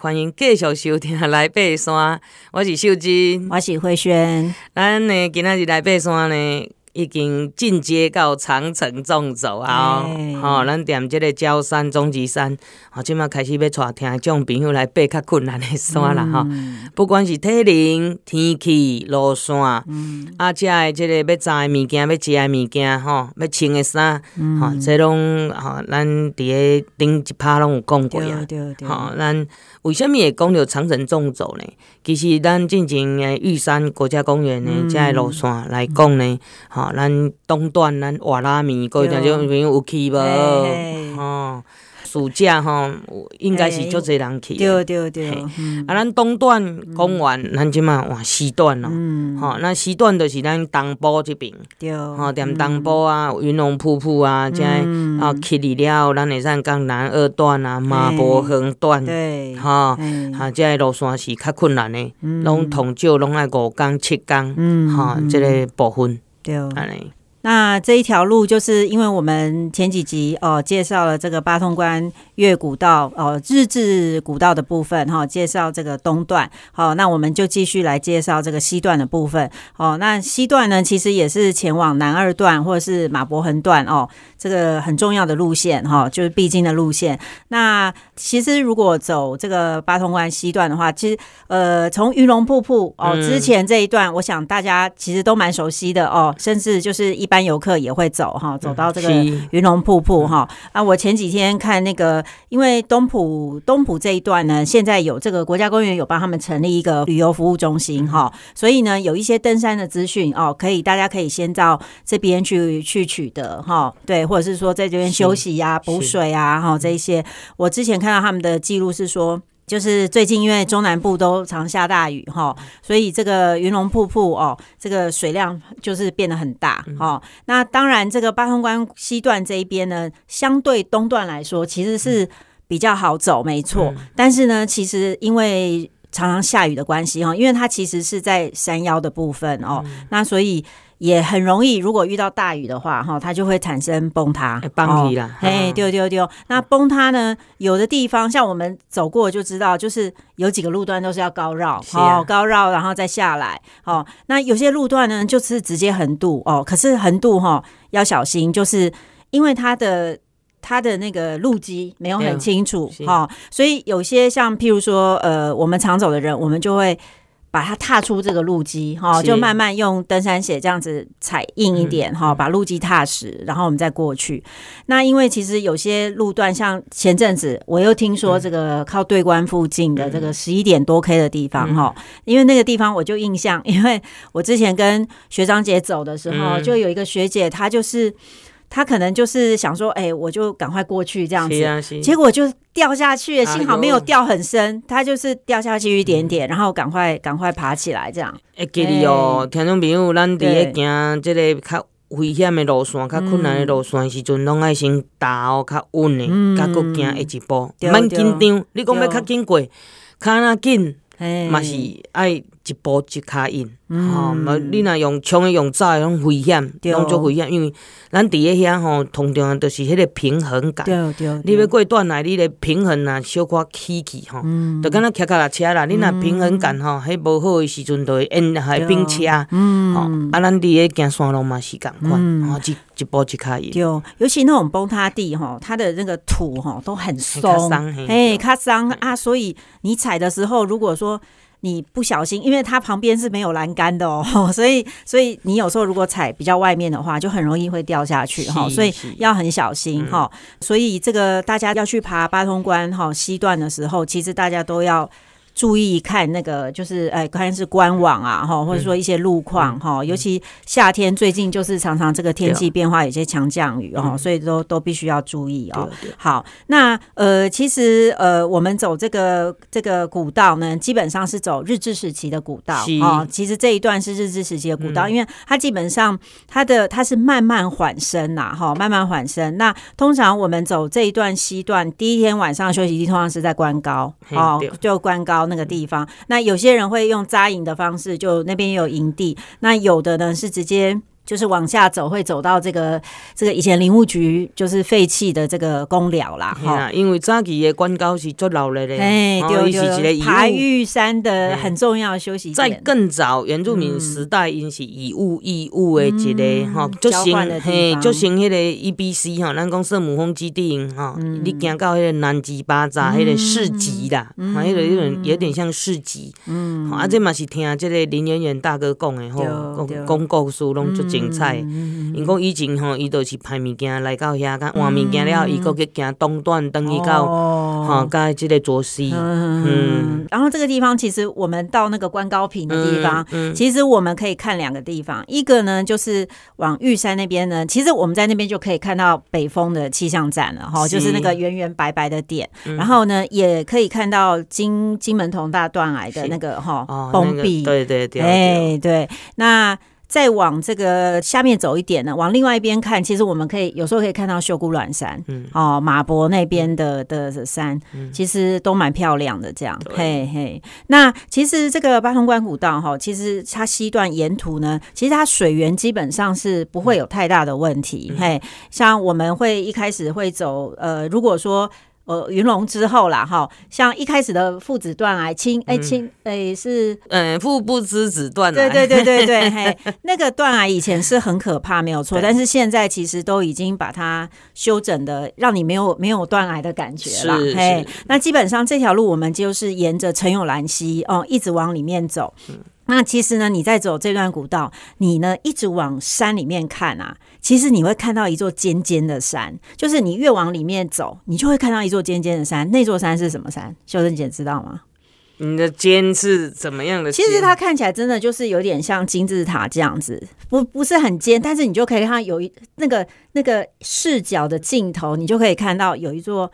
欢迎继续收听来爬山，我是秀芝，我是慧萱。咱呢今仔日来爬山呢。已经进阶到长城纵走啊！吼，咱踮即个焦山、终极山，吼，即马开始要带听众朋友来爬较困难的山啦！吼、嗯，不管是体能、天气、路线，嗯，啊，遮的即个要载的物件、要食的物件，吼，要穿的衫，吼、嗯，这拢吼，咱伫个顶一趴拢有讲过啊！吼，咱为什物会讲到长城纵走呢？其实咱进前的玉山国家公园呢，遮的路线来讲呢，吼、嗯。咱东段，咱瓦拉米，各位听众朋友有去无？吼，暑假吼，应该是足侪人去。对对对。啊，咱东段公园，咱即马往西段咯。吼，那西段就是咱东部即边。对。吼，踮东部啊，云龙瀑布啊，遮啊，去哩了，咱会使讲南二段啊，马博横段。对。吼，啊，遮个路线是较困难的，拢通少拢爱五工七工。嗯。吼，这个部分。对，那这一条路就是因为我们前几集哦介绍了这个八通关越古道哦日治古道的部分哈，介绍这个东段，好，那我们就继续来介绍这个西段的部分。哦，那西段呢，其实也是前往南二段或者是马博横段哦。这个很重要的路线哈，就是必经的路线。那其实如果走这个八通关西段的话，其实呃，从云龙瀑布哦之前这一段，我想大家其实都蛮熟悉的哦，甚至就是一般游客也会走哈，走到这个云龙瀑布哈。啊，我前几天看那个，因为东浦东浦这一段呢，现在有这个国家公园有帮他们成立一个旅游服务中心哈，所以呢，有一些登山的资讯哦，可以大家可以先到这边去去取得哈，对。或者是说在这边休息呀、啊、补水啊，哈，这一些，我之前看到他们的记录是说，就是最近因为中南部都常下大雨哈，所以这个云龙瀑布哦，这个水量就是变得很大哈。那当然，这个八通关西段这一边呢，相对东段来说，其实是比较好走，没错。但是呢，其实因为常常下雨的关系哈，因为它其实是在山腰的部分哦，那所以。也很容易，如果遇到大雨的话，哈，它就会产生崩塌。崩塌了，嘿，丢丢丢。那崩塌呢？有的地方像我们走过就知道，就是有几个路段都是要高绕，哦，高绕然后再下来，哦。那有些路段呢，就是直接横渡，哦。可是横渡哈要小心，就是因为它的它的那个路基没有很清楚，哈，所以有些像譬如说，呃，我们常走的人，我们就会。把它踏出这个路基，哈，就慢慢用登山鞋这样子踩硬一点，哈、嗯，把路基踏实，然后我们再过去。那因为其实有些路段，像前阵子我又听说这个靠对关附近的这个十一点多 K 的地方，哈、嗯，因为那个地方我就印象，因为我之前跟学长姐走的时候，就有一个学姐，她就是。他可能就是想说，哎、欸，我就赶快过去这样子，啊、结果就掉下去了，幸好没有掉很深，他就是掉下去一点点，嗯、然后赶快赶快爬起来这样。会记得哦，听众朋友，咱伫咧行这个较危险的路线、较困难的路线时阵，拢爱先踏哦较稳的，甲搁行一一步，蛮紧张。你讲要较紧过，较那紧，嘛是爱。一步一卡印，吼，你若用冲的用走的，拢危险，拢足危险，因为咱伫个遐吼，通常都是迄个平衡感。对对，你要过断来，你的平衡啊，小可起去吼，就敢若骑脚踏车啦，你若平衡感吼，迄无好的时阵，就会淹还冰车。嗯，吼，啊，咱伫个行山路嘛是共款，吼，一一步一卡印。对，尤其那种崩塌地吼，它的那个土吼都很松，哎，较松啊，所以你踩的时候，如果说。你不小心，因为它旁边是没有栏杆的哦，所以所以你有时候如果踩比较外面的话，就很容易会掉下去哈，所以要很小心哈。所以这个大家要去爬八通关哈西段的时候，其实大家都要。注意看那个，就是哎，看是官网啊，哈，或者说一些路况哈，尤其夏天最近就是常常这个天气变化，有些强降雨哦，所以都都必须要注意哦。好，那呃，其实呃，我们走这个这个古道呢，基本上是走日治时期的古道哦。其实这一段是日治时期的古道，因为它基本上它的它是慢慢缓升呐，哈，慢慢缓升。那通常我们走这一段西段，第一天晚上休息地通常是在关高哦，就关高。那个地方，那有些人会用扎营的方式，就那边有营地。那有的呢是直接就是往下走，会走到这个这个以前林务局就是废弃的这个公寮啦，哈。因为早期的官高是做老了的，哎，对对。爬玉山的很重要的休息。在更早原住民时代，因是以物易物的一个哈，就像嘿，就像迄个 E B C 哈，咱讲圣母峰基地哈，你行到迄个南极巴扎迄个市集啦，哈，迄个有点有点像市集，嗯，啊，这嘛是听这个林远远大哥讲的吼，讲讲故事拢就。精彩，因讲以前吼，伊都是派物件来到遐，甲换物件了，伊搁去行东段，等于到吼，甲即个卓西。嗯，然后这个地方其实我们到那个观高坪的地方，其实我们可以看两个地方，一个呢就是往玉山那边呢，其实我们在那边就可以看到北风的气象站了哈，就是那个圆圆白白的点，然后呢也可以看到金金门同大断崖的那个哈崩壁，对对对，哎对，那。再往这个下面走一点呢，往另外一边看，其实我们可以有时候可以看到秀姑峦山，嗯，哦，马博那边的的山，嗯，其实都蛮漂亮的，这样，嘿嘿。那其实这个八通关古道哈，其实它西段沿途呢，其实它水源基本上是不会有太大的问题，嗯，嘿，像我们会一开始会走，呃，如果说。呃，云龙之后啦，哈，像一开始的父子断癌，亲，哎，亲，哎，是，嗯，父不之子断癌，对对对对对，嘿，那个断癌以前是很可怕，没有错，但是现在其实都已经把它修整的，让你没有没有断崖的感觉了，嘿，那基本上这条路我们就是沿着陈友兰溪哦，一直往里面走。嗯那其实呢，你在走这段古道，你呢一直往山里面看啊，其实你会看到一座尖尖的山，就是你越往里面走，你就会看到一座尖尖的山。那座山是什么山？秀珍姐知道吗？你的尖是怎么样的？其实它看起来真的就是有点像金字塔这样子，不不是很尖，但是你就可以看到有一那个那个视角的镜头，你就可以看到有一座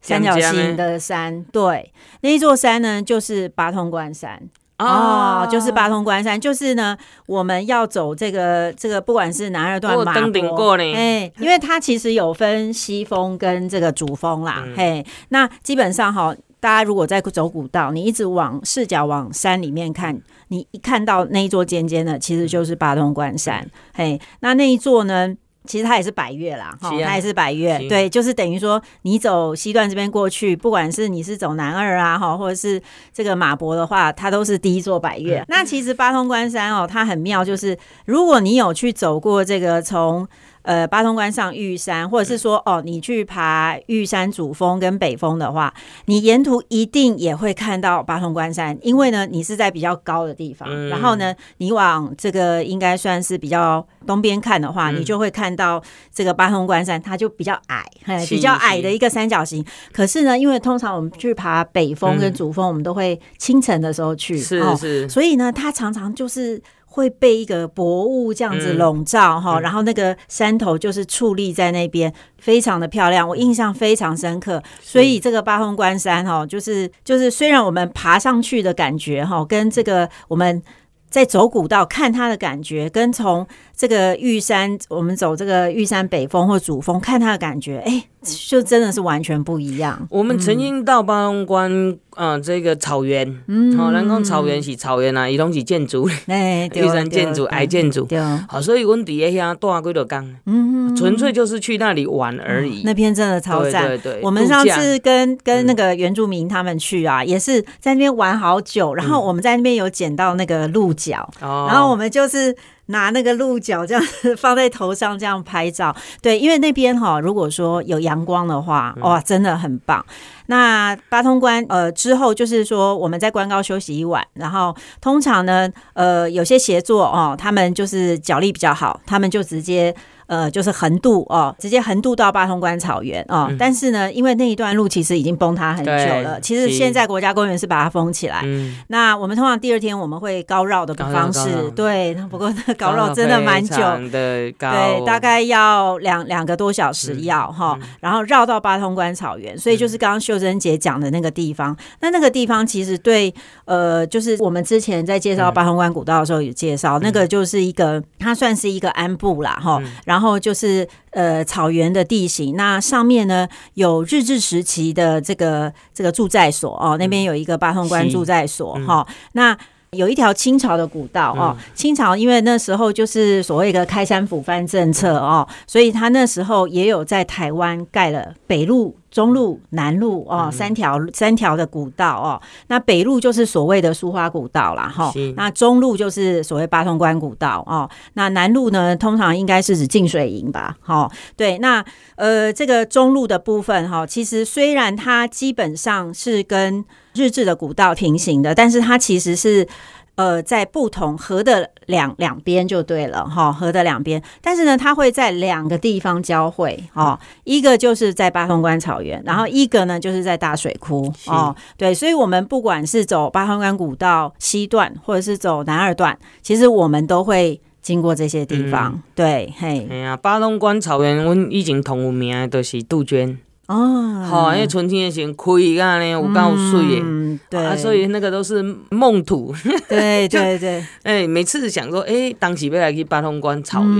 三角形的山。对，那一座山呢，就是八通关山。哦，就是八通关山，就是呢，我们要走这个这个，不管是哪二段马博，哎，因为它其实有分西峰跟这个主峰啦，嗯、嘿，那基本上哈，大家如果在走古道，你一直往视角往山里面看，你一看到那一座尖尖的，其实就是八通关山，嗯、嘿，那那一座呢？其实它也是百越啦，哈，它也是百越，对，就是等于说你走西段这边过去，不管是你是走南二啊，哈，或者是这个马博的话，它都是第一座百越。那其实八通关山哦，它很妙，就是如果你有去走过这个从。呃，八通关上玉山，或者是说哦，你去爬玉山主峰跟北峰的话，你沿途一定也会看到八通关山，因为呢，你是在比较高的地方，嗯、然后呢，你往这个应该算是比较东边看的话，嗯、你就会看到这个八通关山，它就比较矮，比较矮的一个三角形。可是呢，因为通常我们去爬北峰跟主峰，嗯、我们都会清晨的时候去，是是、哦，所以呢，它常常就是。会被一个薄雾这样子笼罩哈，嗯、然后那个山头就是矗立在那边，非常的漂亮，我印象非常深刻。所以这个八峰关山哈，就是就是虽然我们爬上去的感觉哈，跟这个我们在走古道看它的感觉，跟从这个玉山我们走这个玉山北峰或主峰看它的感觉，哎。就真的是完全不一样。我们曾经到八通关，嗯，这个草原，嗯，好，人讲草原是草原啊，伊拢是建筑，哎，玉山建筑，矮建筑，对，好，所以阮伫咧遐住几多天，嗯，纯粹就是去那里玩而已。那边真的超赞，对对。我们上次跟跟那个原住民他们去啊，也是在那边玩好久，然后我们在那边有捡到那个鹿角，然后我们就是。拿那个鹿角这样子放在头上，这样拍照，对，因为那边哈，如果说有阳光的话，哇，真的很棒。那八通关呃之后，就是说我们在关高休息一晚，然后通常呢，呃，有些协作哦，他们就是脚力比较好，他们就直接。呃，就是横渡哦，直接横渡到八通关草原哦。嗯、但是呢，因为那一段路其实已经崩塌很久了，其实现在国家公园是把它封起来。嗯、那我们通常第二天我们会高绕的方式，对。不过那 高绕真的蛮久的，对，大概要两两个多小时要哈，嗯、然后绕到八通关草原。所以就是刚刚秀珍姐讲的那个地方，那、嗯、那个地方其实对呃，就是我们之前在介绍八通关古道的时候有介绍，嗯、那个就是一个它算是一个安部啦哈，嗯、然后。然后就是呃草原的地形，那上面呢有日治时期的这个这个住宅所哦，那边有一个八通关住宅所哈、嗯。哦。那有一条清朝的古道哦，嗯、清朝因为那时候就是所谓的开山抚番政策哦，所以他那时候也有在台湾盖了北路、中路、南路哦，三条三条的古道哦。那北路就是所谓的苏花古道啦。哈。那中路就是所谓八通关古道哦。那南路呢，通常应该是指净水营吧？哈，对。那呃，这个中路的部分哈，其实虽然它基本上是跟日治的古道平行的，但是它其实是呃在不同河的两两边就对了哈，河的两边，但是呢，它会在两个地方交汇哦，一个就是在八通关草原，然后一个呢就是在大水库哦，对，所以我们不管是走八通关古道西段，或者是走南二段，其实我们都会经过这些地方，嗯、对，嘿，哎呀，八通关草原，我以前同有名的都是杜鹃。哦，好，因为春天的时候开啊，呢有够水的，嗯，对。啊，所以那个都是梦土，对 对对，哎，每次想说，哎，当时要来去八通关草原，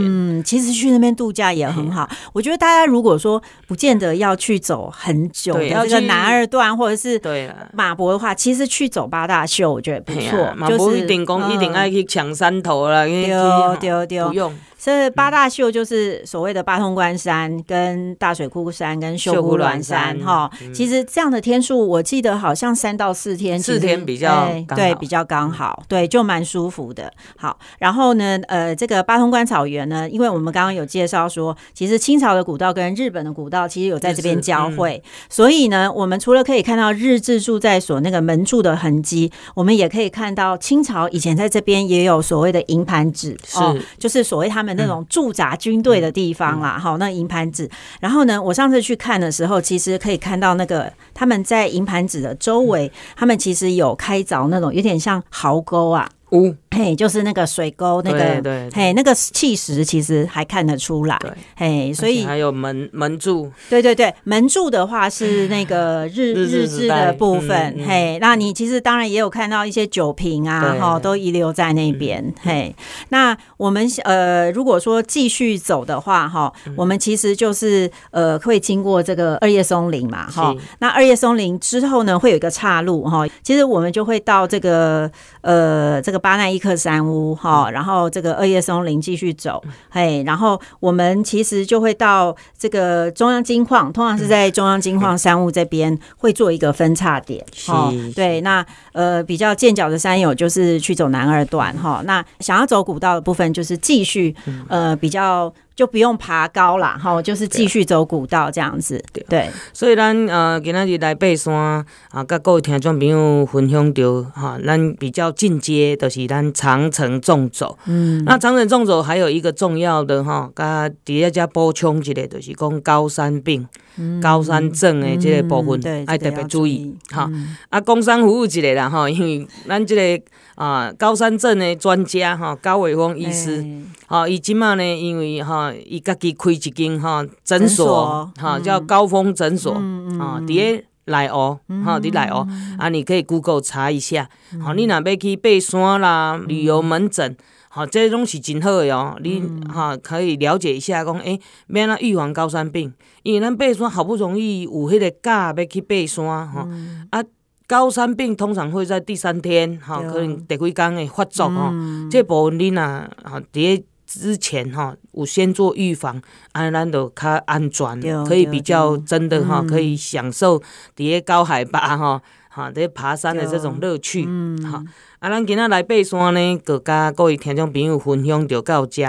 嗯，其实去那边度假也很好。我觉得大家如果说不见得要去走很久的这个南二段或者是对马博的话，其实去走八大秀我觉得不错，马博一定讲一定爱去抢山头了，因为丢丢丢不用。所以八大秀就是所谓的八通关山、跟大水库山、跟秀姑峦山哈。其实这样的天数，我记得好像三到四天，四天比较对比较刚好，对就蛮舒服的。好，然后呢，呃，这个八通关草原呢，因为我们刚刚有介绍说，其实清朝的古道跟日本的古道其实有在这边交汇，所以呢，我们除了可以看到日治住在所那个门柱的痕迹，我们也可以看到清朝以前在这边也有所谓的银盘子，是就是所谓他们。那种驻扎军队的地方啦，好，那营盘子。然后呢，我上次去看的时候，其实可以看到那个他们在营盘子的周围，他们其实有开凿那种有点像壕沟啊。哦，嘿，就是那个水沟，那个对对，嘿，那个气石其实还看得出来，对，嘿，所以还有门门柱，对对对，门柱的话是那个日日志的部分，嘿，那你其实当然也有看到一些酒瓶啊，哈，都遗留在那边，嘿，那我们呃，如果说继续走的话，哈，我们其实就是呃，会经过这个二叶松林嘛，哈，那二叶松林之后呢，会有一个岔路，哈，其实我们就会到这个呃，这个。巴奈伊克山屋哈，然后这个二叶松林继续走，嘿，然后我们其实就会到这个中央金矿，通常是在中央金矿山屋这边会做一个分叉点，哦，对，那呃比较健脚的山友就是去走南二段哈，那想要走古道的部分就是继续呃比较。就不用爬高了，哈，就是继续走古道这样子。对，对所以咱呃今仔日来爬山啊，甲各位听众朋友分享到哈，咱比较进阶就是咱长城纵走。嗯，那长城纵走还有一个重要的哈，甲第一家补充一个，就是讲高山病、嗯、高山症的这个部分，爱、嗯、特别注意哈。嗯、啊，工商服务一个啦哈，因为咱这个啊高山症的专家哈，高伟峰医师。欸好，伊即马呢，因为哈，伊家己开一间哈诊所，哈叫高峰诊所，啊，伫咧内湖，哈伫内湖，啊，你可以 Google 查一下，好，你若要去爬山啦，旅游门诊，好，这拢是真好的哦，你哈可以了解一下，讲诶，免那预防高山病，因为咱爬山好不容易有迄个假要去爬山，哈，啊，高山病通常会在第三天，哈，可能第几工会发作哦，这部分你若哈伫个。之前哈，我先做预防，安咱就较安全，可以比较真的哈，可以享受底下高海拔哈，哈，这爬山的这种乐趣。哈，啊，咱今仔来爬山呢，就甲各位听众朋友分享就到这。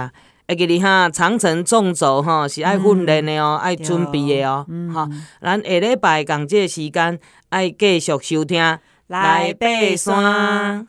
会记得哈，长城纵走哈是爱训练的哦，爱准备的哦。好，咱下礼拜共这个时间爱继续收听来爬山。